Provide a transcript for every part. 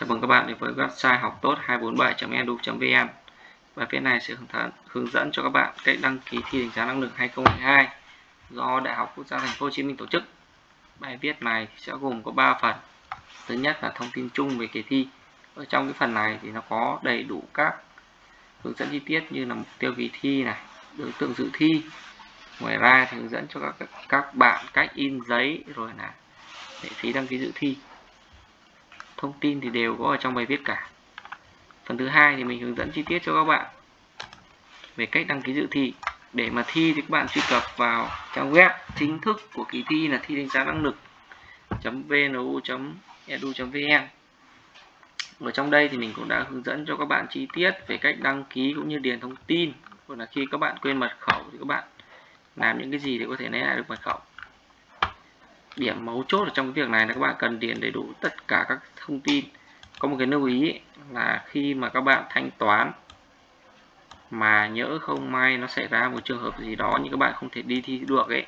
Chào mừng các bạn đến với website học tốt 247.edu.vn Bài viết này sẽ hướng dẫn cho các bạn cách đăng ký thi đánh giá năng lực 2022 do Đại học Quốc gia Thành phố Hồ Chí Minh tổ chức. Bài viết này sẽ gồm có 3 phần. Thứ nhất là thông tin chung về kỳ thi. Ở trong cái phần này thì nó có đầy đủ các hướng dẫn chi tiết như là mục tiêu kỳ thi này, đối tượng dự thi. Ngoài ra thì hướng dẫn cho các các bạn cách in giấy rồi là lệ phí đăng ký dự thi thông tin thì đều có ở trong bài viết cả. Phần thứ hai thì mình hướng dẫn chi tiết cho các bạn về cách đăng ký dự thi. Để mà thi thì các bạn truy cập vào trang web chính thức của kỳ thi là thi đánh giá năng lực vnu.edu.vn ở trong đây thì mình cũng đã hướng dẫn cho các bạn chi tiết về cách đăng ký cũng như điền thông tin. Hoặc là khi các bạn quên mật khẩu thì các bạn làm những cái gì để có thể lấy lại được mật khẩu điểm mấu chốt ở trong cái việc này là các bạn cần điền đầy đủ tất cả các thông tin. Có một cái lưu ý là khi mà các bạn thanh toán mà nhỡ không may nó xảy ra một trường hợp gì đó nhưng các bạn không thể đi thi được ấy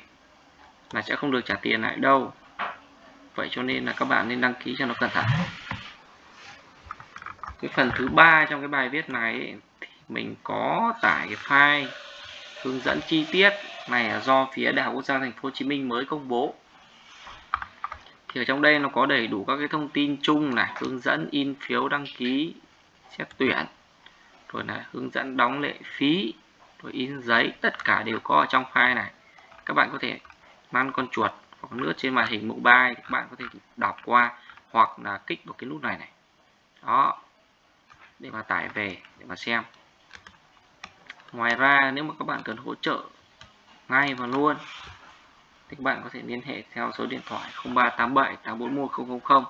là sẽ không được trả tiền lại đâu. Vậy cho nên là các bạn nên đăng ký cho nó cẩn thận. Cái phần thứ ba trong cái bài viết này ấy, thì mình có tải cái file hướng dẫn chi tiết này là do phía Đại học Quốc gia Thành phố Hồ Chí Minh mới công bố thì ở trong đây nó có đầy đủ các cái thông tin chung này, hướng dẫn, in, phiếu, đăng ký, xét tuyển, rồi là hướng dẫn đóng lệ phí, rồi in giấy, tất cả đều có ở trong file này. Các bạn có thể mang con chuột hoặc lướt trên màn hình mobile, các bạn có thể đọc qua hoặc là kích vào cái nút này này. Đó, để mà tải về, để mà xem. Ngoài ra, nếu mà các bạn cần hỗ trợ ngay và luôn thì các bạn có thể liên hệ theo số điện thoại 0387 841 000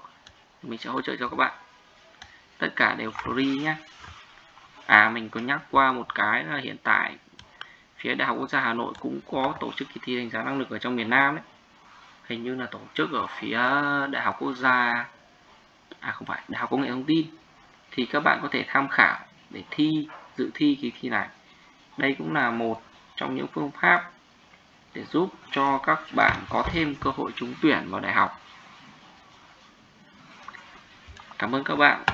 mình sẽ hỗ trợ cho các bạn. Tất cả đều free nhé à mình có nhắc qua một cái là hiện tại phía Đại học Quốc gia Hà Nội cũng có tổ chức kỳ thi đánh giá năng lực ở trong miền Nam đấy. Hình như là tổ chức ở phía Đại học Quốc gia à không phải, Đại học Công nghệ Thông tin. Thì các bạn có thể tham khảo để thi, dự thi kỳ thi này. Đây cũng là một trong những phương pháp để giúp cho các bạn có thêm cơ hội trúng tuyển vào đại học. Cảm ơn các bạn